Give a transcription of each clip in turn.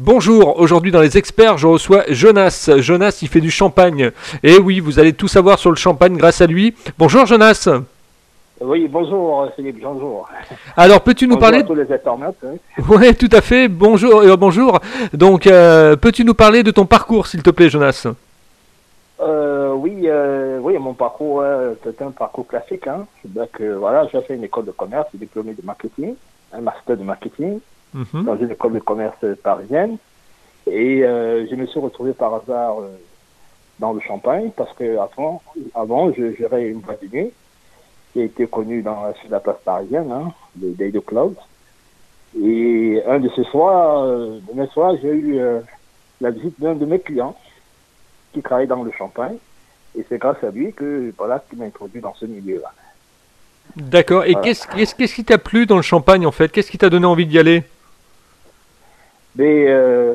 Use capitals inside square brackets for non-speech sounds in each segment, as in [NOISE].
Bonjour, aujourd'hui dans les experts, je reçois Jonas. Jonas, il fait du champagne. Et oui, vous allez tout savoir sur le champagne grâce à lui. Bonjour Jonas. Oui, bonjour Philippe, bonjour. Alors, peux-tu nous Bonjour parler à tous les internautes. hein. Oui, tout à fait. Bonjour, euh, bonjour. Donc, euh, peux-tu nous parler de ton parcours, s'il te plaît, Jonas? Euh, oui, euh, oui, mon parcours, c'est un parcours classique. Hein. Donc, voilà, j'ai fait une école de commerce, diplômé de marketing, un master de marketing Mhm. dans une école de commerce parisienne. Et euh, je me suis retrouvé par hasard euh, dans le champagne parce que avant, avant je gérais une boîte de nuit qui a été connue dans, sur la place parisienne, hein, le Day de Club. Et un de ces soirs, euh, de mes soirs, j'ai eu euh, la visite d'un de mes clients qui travaille dans le champagne. Et c'est grâce à lui que voilà qui m'a introduit dans ce milieu-là. D'accord. Et Voilà. qu'est-ce qu'est-ce- qu'est-ce qui t'a plu dans le champagne, en fait? Qu'est-ce qui t'a donné envie d'y aller? Mais euh,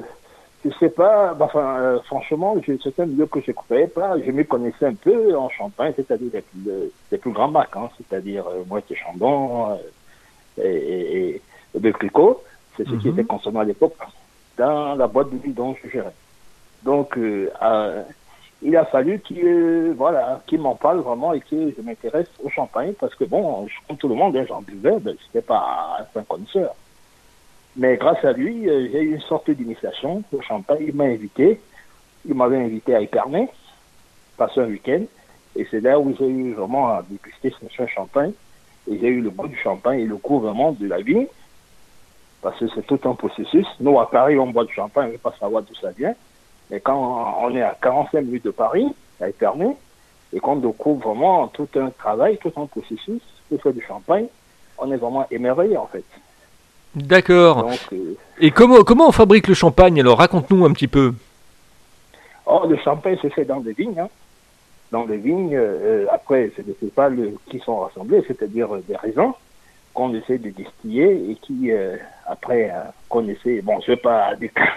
je sais pas, bah, enfin, euh, franchement, c'est un milieu que je ne connaissais pas. Je me connaissais un peu en Champagne, c'est-à-dire les, plus- le- les plus grands bacs, hein, c'est-à-dire euh, Moitié Chambon euh, et, et, et de. C'est ce qui Mhm. était consommé à l'époque dans la boîte de nuit dont je gérais. Donc, euh, il a fallu qu'il voilà, qu'il m'en parle vraiment et que je m'intéresse au champagne parce que, bon, je- comme tout le monde, hein, j'en buvais, ben, je n'étais pas un connaisseur. Mais grâce à lui, euh, j'ai eu une sorte d'initiation au champagne. Il m'a invité. Il m'avait invité à Épernay, passer un week-end. Et c'est là où j'ai eu vraiment à déguster ce ce champagne. Et j'ai eu le goût du champagne et le goût vraiment de la vigne. Parce que c'est tout un processus. Nous, à Paris, on boit du champagne, on ne veut pas savoir d'où ça vient. Mais quand on est à 45 minutes de Paris, à Épernay, et qu'on découvre vraiment tout un travail, tout un processus pour faire du champagne, on est vraiment émerveillé, en fait. D'accord. Euh, Et comment, comment on fabrique le champagne Alors, raconte-nous un petit peu. Or, le champagne se fait dans des vignes. hein. Dans des vignes, euh, après, c'est des cépales qui sont rassemblés, c'est-à-dire euh, des raisins qu'on essaie de distiller et qui, euh, après, euh, qu'on essaie... Bon, je ne vais pas décrire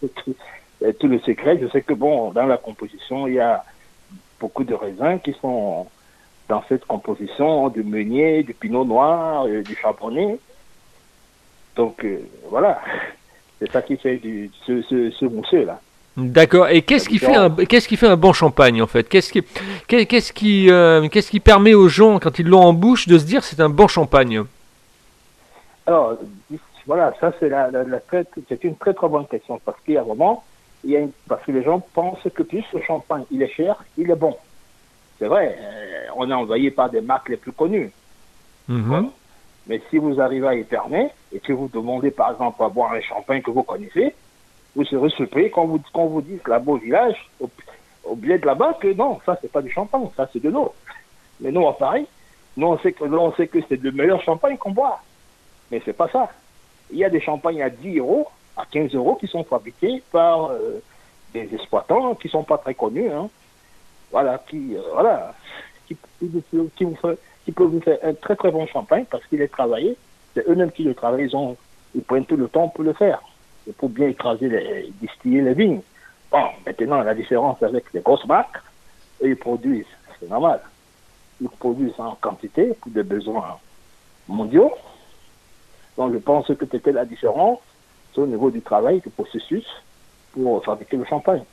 tout, euh, tout le secret. Je sais que, bon, dans la composition, il y a beaucoup de raisins qui sont dans cette composition, du meunier, du pinot noir, du charbonnet. Donc, euh, voilà. C'est ça qui fait du, ce, ce, ce mousseux-là. D'accord. Et qu'est-ce qui fait un qu'est-ce qui fait un bon champagne en fait? Qu'est-ce qui qu'est- qu'est-ce qui euh, qu'est-ce qui permet aux gens quand ils l'ont en bouche de se dire c'est un bon champagne? Alors, voilà, ça c'est la, la, la très- c'est une très très bonne question parce qu'il y a vraiment, il y a une- parce que les gens pensent que plus le champagne il est cher, il est bon. C'est vrai, euh, on est envoyé par des marques les plus connues. Mhm. Mais si vous arrivez à Épernay et que vous demandez par exemple à boire un champagne que vous connaissez, vous serez surpris quand vous, quand vous dites là-bas au village, au, bled de là-bas, que non, ça c'est pas du champagne, ça c'est de l'eau. Mais nous à Paris, nous on sait que, nous, on sait que c'est le meilleur champagne qu'on boit. Mais c'est pas ça. Il y a des champagnes à 10 euros, à 15 euros qui sont fabriqués par euh, des exploitants qui sont pas très connus. Hein. Voilà, qui, euh, voilà, qui, qui, peuvent vous faire un très très bon champagne parce qu'il est travaillé. C'est eux-mêmes qui le travaillent. Ils, ont, ils prennent tout le temps pour le faire. Et pour bien écraser, les, distiller les vignes. Bon, maintenant, la différence avec les grosses marques, eux, ils produisent, c'est normal. Ils produisent en quantité pour des besoins mondiaux. Donc, je pense que c'était la différence c'est au niveau du travail, du processus pour fabriquer le champagne.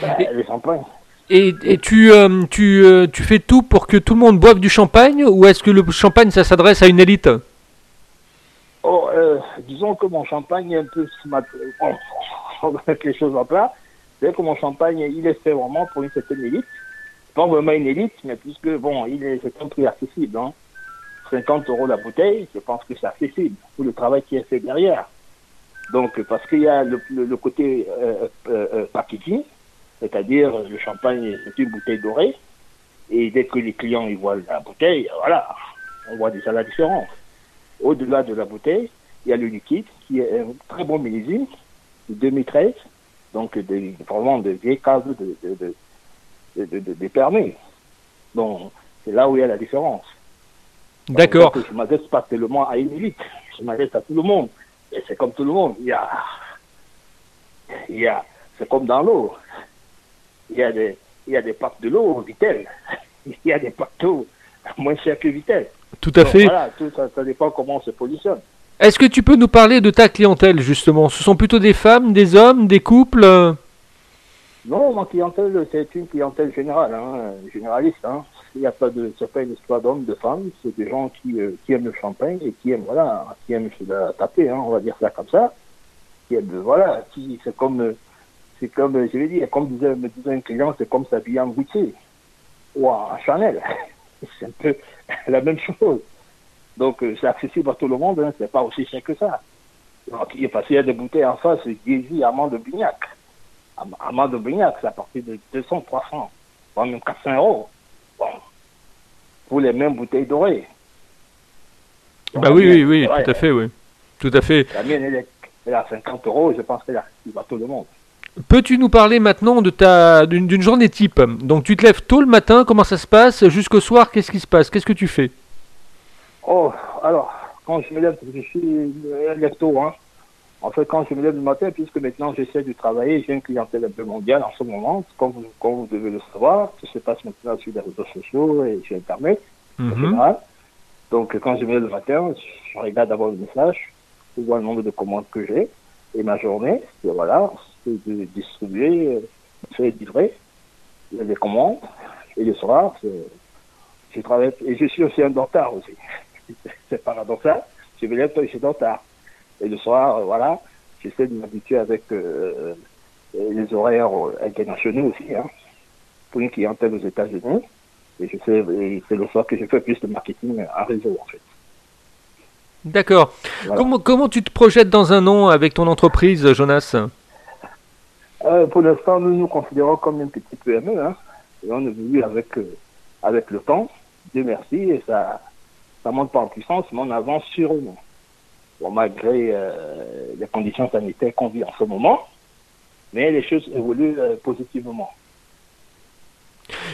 Ben, Et- le champagne, Et, tu euh, tu euh, tu fais tout pour que tout le monde boive du champagne ou est-ce que le champagne ça s'adresse à une élite? Oh, euh, disons que mon champagne est un peu [LAUGHS] on va mettre les choses en plat. C'est que mon champagne, il est fait vraiment pour une certaine élite. Pas vraiment une élite, mais puisque, bon, il est, c'est un prix accessible. Hein. 50 euros la bouteille, je pense que c'est accessible pour le travail qui est fait derrière. Donc, parce qu'il y a le, côté euh, packaging, c'est-à-dire euh, le champagne, c'est une bouteille dorée. Et dès que les clients ils voient la bouteille, voilà, on voit déjà la différence. Au-delà de la bouteille, il y a le liquide qui est un très bon millésime de 2013, donc de, vraiment de vieilles cases de, de, de, de, permis. Donc, c'est là où il y a la différence. D'accord. Je ne m'adresse pas tellement à une élite, je m'adresse à tout le monde. Et c'est comme tout le monde. Il y a, il y a, c'est comme dans l'eau. Il y a des, il y a des packs de l'eau Vitel. [LAUGHS] Il y a des d'eau moins chers que Vitel. Tout à Donc, fait. Voilà, tout ça, ça dépend comment on se positionne. Est-ce que tu peux nous parler de ta clientèle justement? Ce sont plutôt des femmes, des hommes, des couples? Non, ma clientèle, c'est une clientèle générale, hein, généraliste. Hein. Il n'y a pas de, c'est pas une histoire d'hommes, de femmes. C'est des gens qui, euh, qui, aiment le champagne et qui aiment, voilà, qui aiment se la taper, hein, on va dire ça comme ça. Qui aiment, voilà, qui, c'est comme, c'est comme, je vais dire, comme disait, me disait un client, c'est comme s'habiller en Gucci ou en Chanel. [LAUGHS] c'est un peu [LAUGHS] la même chose. Donc, euh, c'est accessible à tout le monde, hein, c'est pas aussi cher que ça. Donc, il y a des bouteilles en face, Gézy, Amand de Bignac. Amand de Bignac, c'est à partir de 200, 300, voire même 400 euros. Bon. Pour les mêmes bouteilles dorées. bah oui, oui, oui, tout à fait, oui. Tout à fait. La mienne, elle est, elle à 50 euros, je pense qu'elle accessible à tout le monde. Peux-tu nous parler maintenant de ta d'une journée type? Donc tu te lèves tôt le matin, comment ça se passe? Jusqu'au soir, qu'est-ce qui se passe? Qu'est-ce que tu fais? Oh, alors, quand je me lève, je suis lève tôt, hein. En fait, quand je me lève le matin, puisque maintenant j'essaie de travailler, j'ai une clientèle un peu mondiale en ce moment, comme vous, comme vous devez le savoir, tout se passe maintenant sur les réseaux sociaux et sur Internet, mm Donc, quand je me lève le matin, je regarde d'abord le message, je vois le nombre de commandes que j'ai, et ma journée, c'est voilà, de distribuer, de faire livrer les commandes, et le soir, je travaille, et je suis aussi un dentard aussi. [LAUGHS] c'est paradoxal. Je me lève je dors tard. Et le soir, euh, voilà, j'essaie de m'habituer avec euh, les horaires internationaux aussi, hein, pour une clientèle aux États-Unis. Et je sais, c'est le soir que je fais plus de marketing à réseau, en fait. D'accord. Comment, comment tu te projettes dans un an avec ton entreprise, Jonas? Euh, Pour l'instant, nous nous considérons comme une petite PME. Hein, et on évolue avec, avec le temps. Dieu merci. Et ça, ça monte pas en puissance, mais on avance sûrement. Bon, malgré euh, les conditions sanitaires qu'on vit en ce moment, mais les choses évoluent euh, positivement.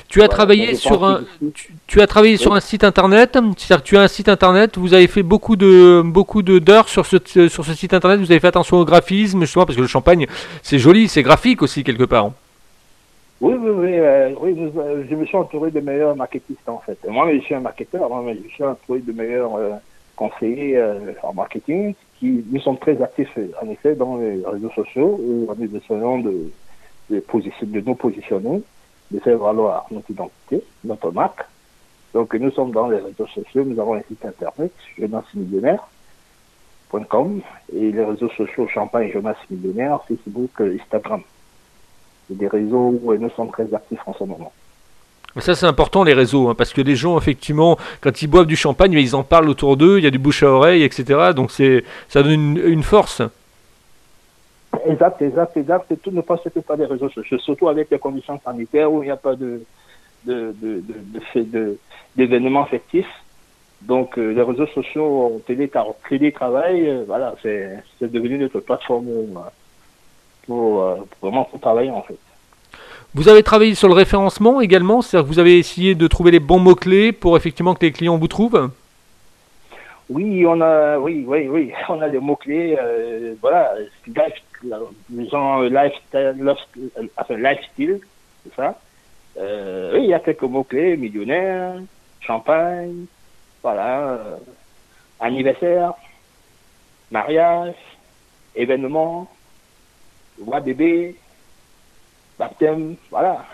Tu as travaillé sur un, tu, as travaillé sur un site internet. C'est-à-dire que tu as un site internet. Vous avez fait beaucoup de beaucoup de d'heures sur ce sur ce site internet. Vous avez fait attention au graphisme, justement parce que le champagne, c'est joli, c'est graphique aussi quelque part. Oui, oui, oui, euh, oui euh, je me suis entouré de meilleurs marketistes en fait. Moi, je suis un marketeur, moi, je suis entouré de meilleurs euh, conseillers en marketing qui nous sommes très actifs en effet dans les réseaux sociaux où on est essayant de, de, de nous positionner, de faire valoir notre identité, notre marque. Donc nous sommes dans les réseaux sociaux, nous avons un site internet, jeunesse-millionnaire.com et les réseaux sociaux Champagne Jeunesse Millionnaire, Facebook, Instagram des réseaux où nous sommes très actifs en ce moment. Ça c'est important les réseaux, hein, parce que les gens effectivement, quand ils boivent du champagne, ils en parlent autour d'eux, il y a du bouche à oreille, etc. Donc c'est, ça donne une, force. Exact, exact, exact. Tout ne passe que par les réseaux sociaux, surtout avec les conditions sanitaires où il n'y a pas de, de, de, de, d'événements effectifs. Donc euh, les réseaux sociaux, télétravail, euh, voilà, c'est, devenu notre plateforme euh, pour, vraiment pour travailler en fait. Vous avez travaillé sur le référencement également, c'est-à-dire que vous avez essayé de trouver les bons mots-clés pour effectivement que les clients vous trouvent? Oui, on a, oui, oui, oui, [LAUGHS] on a des mots-clés, euh, voilà, les gens lifestyle, enfin, lifestyle, c'est ça. Euh, oui, il y a quelques mots-clés, millionnaire, champagne, voilà, anniversaire, mariage, événement, voix bébé, baptême, voilà.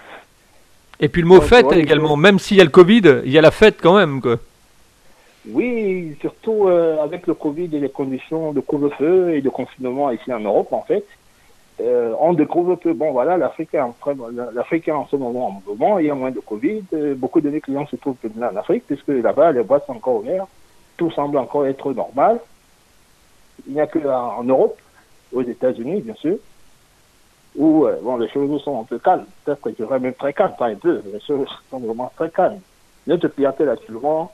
Et puis le mot fête également, même s'il y a le Covid, il y a la fête quand même. Quoi. Oui, surtout euh, avec le Covid et les conditions de couvre-feu et de confinement ici en Europe, en fait. Euh, on découvre que, bon, voilà, l'Afrique est, en, en ce moment en mouvement, il y a moins de Covid. Euh, beaucoup de mes clients se trouvent maintenant en Afrique, puisque là-bas, les boîtes sont encore ouvertes. Tout semble encore être normal. Il n'y a que en Europe, aux États-Unis, bien sûr, où euh, bon, les choses sont un peu calmes. Peut-être que je dirais même très calmes, pas un peu. Les choses sont vraiment très calmes. Notre clientèle actuellement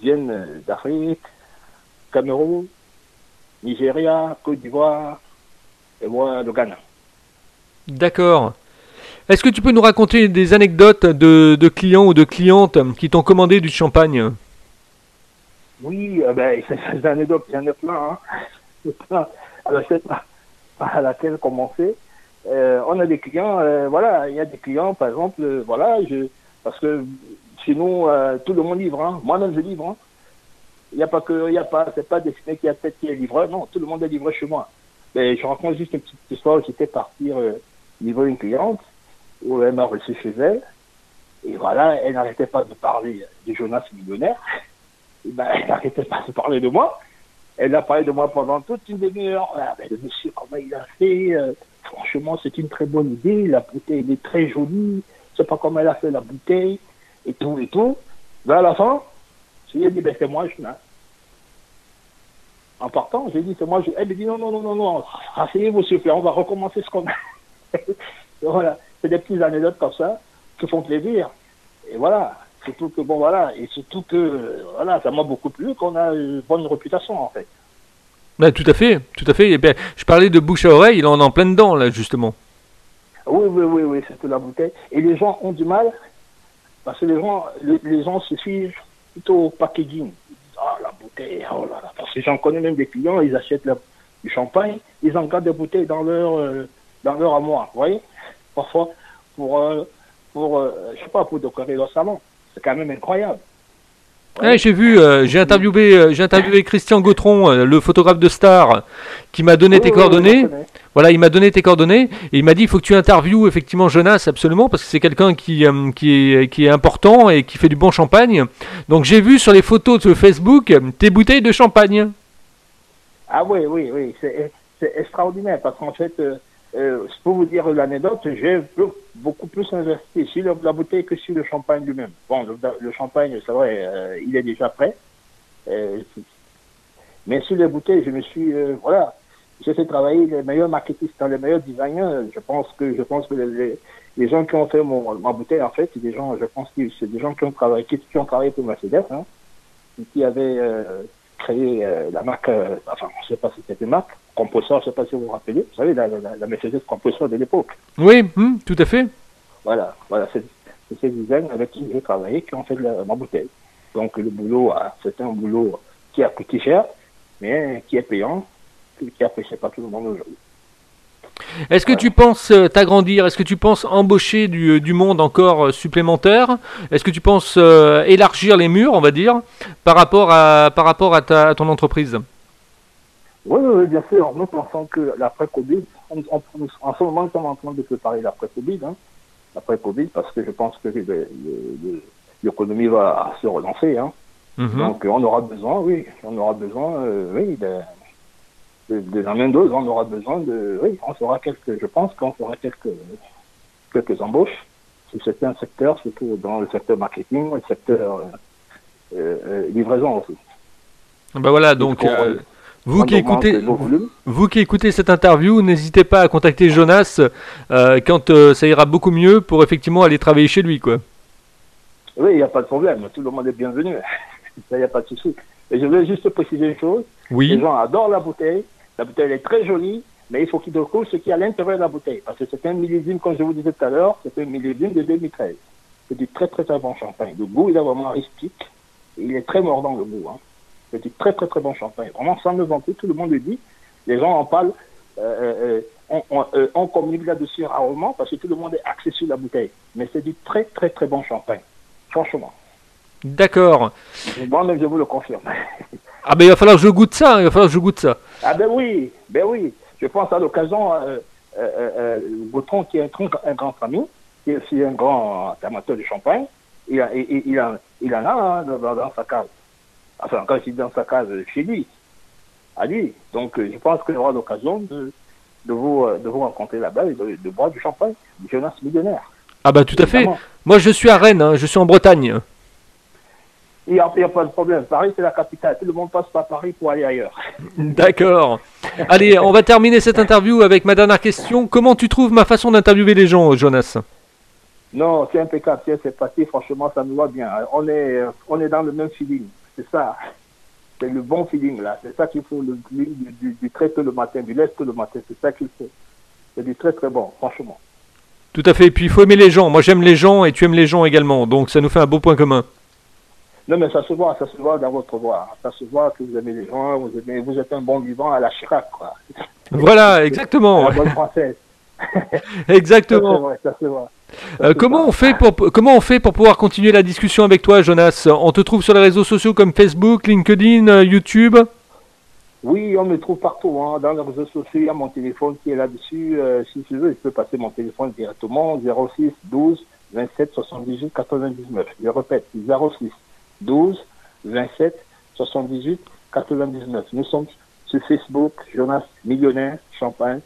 viennent d'Afrique, Cameroun, Nigeria, Côte d'Ivoire et moi le Ghana. D'accord. Est-ce que tu peux nous raconter des anecdotes de, de clients ou de clientes qui t'ont commandé du champagne? Oui, euh, ben, [LAUGHS] ces anecdotes, il y en a plein. Hein. Alors, je sais pas à laquelle commencer. Euh, on a des clients, euh, voilà, il y a des clients, par exemple, euh, voilà, je, parce que sinon, tout le monde livre, hein. moi-même je livre. Hein. Il n'y a pas que, il y a pas, c'est pas destiné qu'il y a peut-être qui est livreur. Non, tout le monde est livré chez moi. Mais je raconte juste une petite histoire. J'étais partir euh, livrer une cliente où elle m'a reçu chez elle. Et voilà, elle n'arrêtait pas de parler de Jonas millionnaire. [LAUGHS] Et ben, elle n'arrêtait pas de parler de moi. Elle a parlé de moi pendant toute une demi-heure. Ah, le monsieur, comment il a fait euh, Franchement, c'est une très bonne idée. La bouteille, elle est très jolie. Je sais pas comment elle a fait la bouteille. Et tout, et tout. Ben, à la fin, je lui ai dit, ben, c'est moi, je En partant, j'ai dit, c'est moi, je... Elle me dit, non, non, non, non, non. Asseyez-vous, s'il vous plaît, on va recommencer ce qu'on a. [LAUGHS] voilà. C'est des petites anecdotes comme ça qui font plaisir. Et voilà. Surtout que, bon, voilà. Et surtout que, voilà, ça m'a beaucoup plu qu'on a une bonne réputation, en fait. Ben, tout à fait, tout à fait. Et ben, je parlais de bouche à oreille, il en est en plein dedans, là, justement. Oui, oui, oui, oui, c'est la bouteille. Et les gens ont du mal, parce que les gens, les, gens se suivent plutôt au packaging. Ah, la bouteille, oh là là. Parce que j'en connais même des clients, ils achètent du champagne, ils en gardent des bouteilles dans leur, euh, dans leur armoire, vous voyez? Parfois, pour, euh, pour euh, je sais pas, pour décorer leur salon. C'est quand même incroyable. j'ai vu, euh, j'ai interviewé, euh, j'ai interviewé Christian Gautron, le photographe de Star, qui m'a donné tes coordonnées. Voilà, il m'a donné tes coordonnées et il m'a dit il faut que tu interviewes effectivement Jonas absolument parce que c'est quelqu'un qui, qui, est, qui est important et qui fait du bon champagne. Donc j'ai vu sur les photos de Facebook tes bouteilles de champagne. Ah oui, oui, oui, c'est extraordinaire parce qu'en fait, euh, pour vous dire l'anecdote, j'ai beaucoup plus investi sur la bouteille que sur le champagne lui-même. Bon, le, champagne, c'est vrai, euh, il est déjà prêt. Euh, mais sur les bouteilles, je me suis, euh, voilà, j'ai fait travailler les meilleurs marketistes, les meilleurs designers. Je pense que, je pense que les, les gens qui ont fait mon, ma bouteille, en fait, c'est des gens, je pense que c'est des gens qui ont travaillé, qui, ont travaillé pour Mercedes, hein, qui avaient créé la marque, enfin, je ne sais pas si c'était une marque, compresseur, je ne sais pas si vous vous rappelez, vous savez, la, la, la Mercedes compresseur de l'époque. Oui, hmm, tout à fait. Voilà, voilà, c'est ces designs avec qui j'ai travaillé qui ont fait la, ma bouteille. Donc le boulot, c'est un boulot qui a coûté cher, mais qui est payant, qui apprécie pas tout le monde aujourd'hui. Est-ce que tu penses euh, t'agrandir? Est-ce que tu penses embaucher du, euh, du monde encore euh, supplémentaire? Est-ce que tu penses élargir les murs, on va dire, par rapport à, par rapport à, ta, à ton entreprise? Oui, oui, bien sûr. Nous pensons que l'après-Covid, en ce moment, nous sommes en train de préparer l'après-Covid, hein, l'après-Covid, parce que je pense que l'économie va se relancer. Hein. Mhm. Donc, on aura besoin, oui, on aura besoin, euh, oui, de, des amendeuses, on aura besoin de, oui, on fera quelques, je pense qu'on fera quelques, quelques embauches sur certains secteurs, surtout dans le secteur marketing, le secteur euh, euh, livraison aussi. Ben voilà, donc. Vous qui, écoutez, vous qui écoutez cette interview, n'hésitez pas à contacter Jonas euh, quand euh, ça ira beaucoup mieux pour effectivement aller travailler chez lui. Quoi. Oui, il n'y a pas de problème. Tout le monde est bienvenu. [LAUGHS] Il n'y a pas de souci. Et je veux juste préciser une chose. Oui. Les gens adorent la bouteille. La bouteille est très jolie, mais il faut qu'ils découvrent ce qui est à l'intérieur de la bouteille. Parce que c'est un millésime, comme je vous disais tout à l'heure, c'est un millésime de 2013. C'est du très très très bon champagne. Le goût, il est vraiment aristique. Il est très mordant le goût. Hein. C'est du très très très bon champagne. Vraiment, sans me vanter, tout le monde le dit. Les gens en parlent. Euh, euh, on, euh, on, communique là-dessus rarement parce que tout le monde est axé sur la bouteille. Mais c'est du très très très bon champagne. Franchement. D'accord. Moi-même, je vous le confirme. ah ben il va falloir que je goûte ça. Il va falloir que je goûte ça. Ah ben oui, ben oui. Je pense à l'occasion, euh, euh, Gautron, qui est un, un, grand ami, qui est aussi un grand amateur de champagne, il, a, il, il, a, il en a hein, dans, dans sa cave. Enfin, quand il est dans sa case chez lui, à lui. Donc, euh, je pense qu'il aura l'occasion de, de, vous, euh, de vous rencontrer là-bas et de, boire du champagne, du Jonas millionnaire. Ah bah tout à fait. Moi, je suis à Rennes, hein, je suis en Bretagne. Il n'y a, a, pas de problème. Paris, c'est la capitale. Tout le monde passe par Paris pour aller ailleurs. [LAUGHS] D'accord. Allez, on va terminer cette interview avec ma dernière question. Comment tu trouves ma façon d'interviewer les gens, Jonas? Non, c'est impeccable. C'est parti. Franchement, ça nous va bien. On est, on est dans le même feeling. C'est ça. C'est le bon feeling là. C'est ça qu'il faut, le, du, du, du très tôt le matin, du lait le matin. C'est ça qu'il faut. C'est du très très bon, franchement. Tout à fait. Et puis il faut aimer les gens. Moi j'aime les gens et tu aimes les gens également. Donc ça nous fait un beau point commun. Non, mais ça se voit, ça se voit dans votre voix. Ça se voit que vous aimez les gens, vous, aimez, vous êtes un bon vivant à la Chirac, quoi. Voilà, exactement. [LAUGHS] la bonne française. [LAUGHS] exactement. Ça se voit, ça se voit. Euh, comment on fait pour comment on fait pour pouvoir continuer la discussion avec toi, Jonas? On te trouve sur les réseaux sociaux comme Facebook, LinkedIn, euh, YouTube? Oui, on me trouve partout. Hein. Dans les réseaux sociaux, il y a mon téléphone qui est là-dessus. Euh, si tu veux, je peux passer mon téléphone directement 06 12 27 78 99. Je répète, 06 12 27 78 99. Nous sommes sur Facebook, Jonas Millionnaire, Champagne,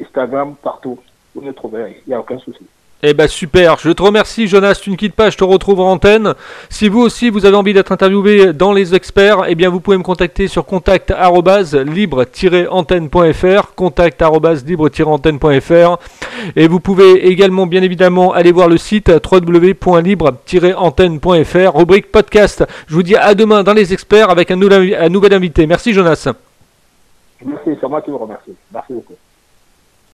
Instagram, partout. Vous nous trouverez, il n'y a aucun souci. Eh ben super, je te remercie Jonas, tu ne quittes pas, je te retrouve en antenne. Si vous aussi vous avez envie d'être interviewé dans les experts, eh bien vous pouvez me contacter sur contact libre-antenne.fr, contact libre-antenne.fr et vous pouvez également bien évidemment aller voir le site www.libre-antenne.fr, rubrique podcast. Je vous dis à demain dans les experts avec un nouvel, un nouvel invité. Merci Jonas. Merci, c'est moi qui vous remercie. Merci beaucoup.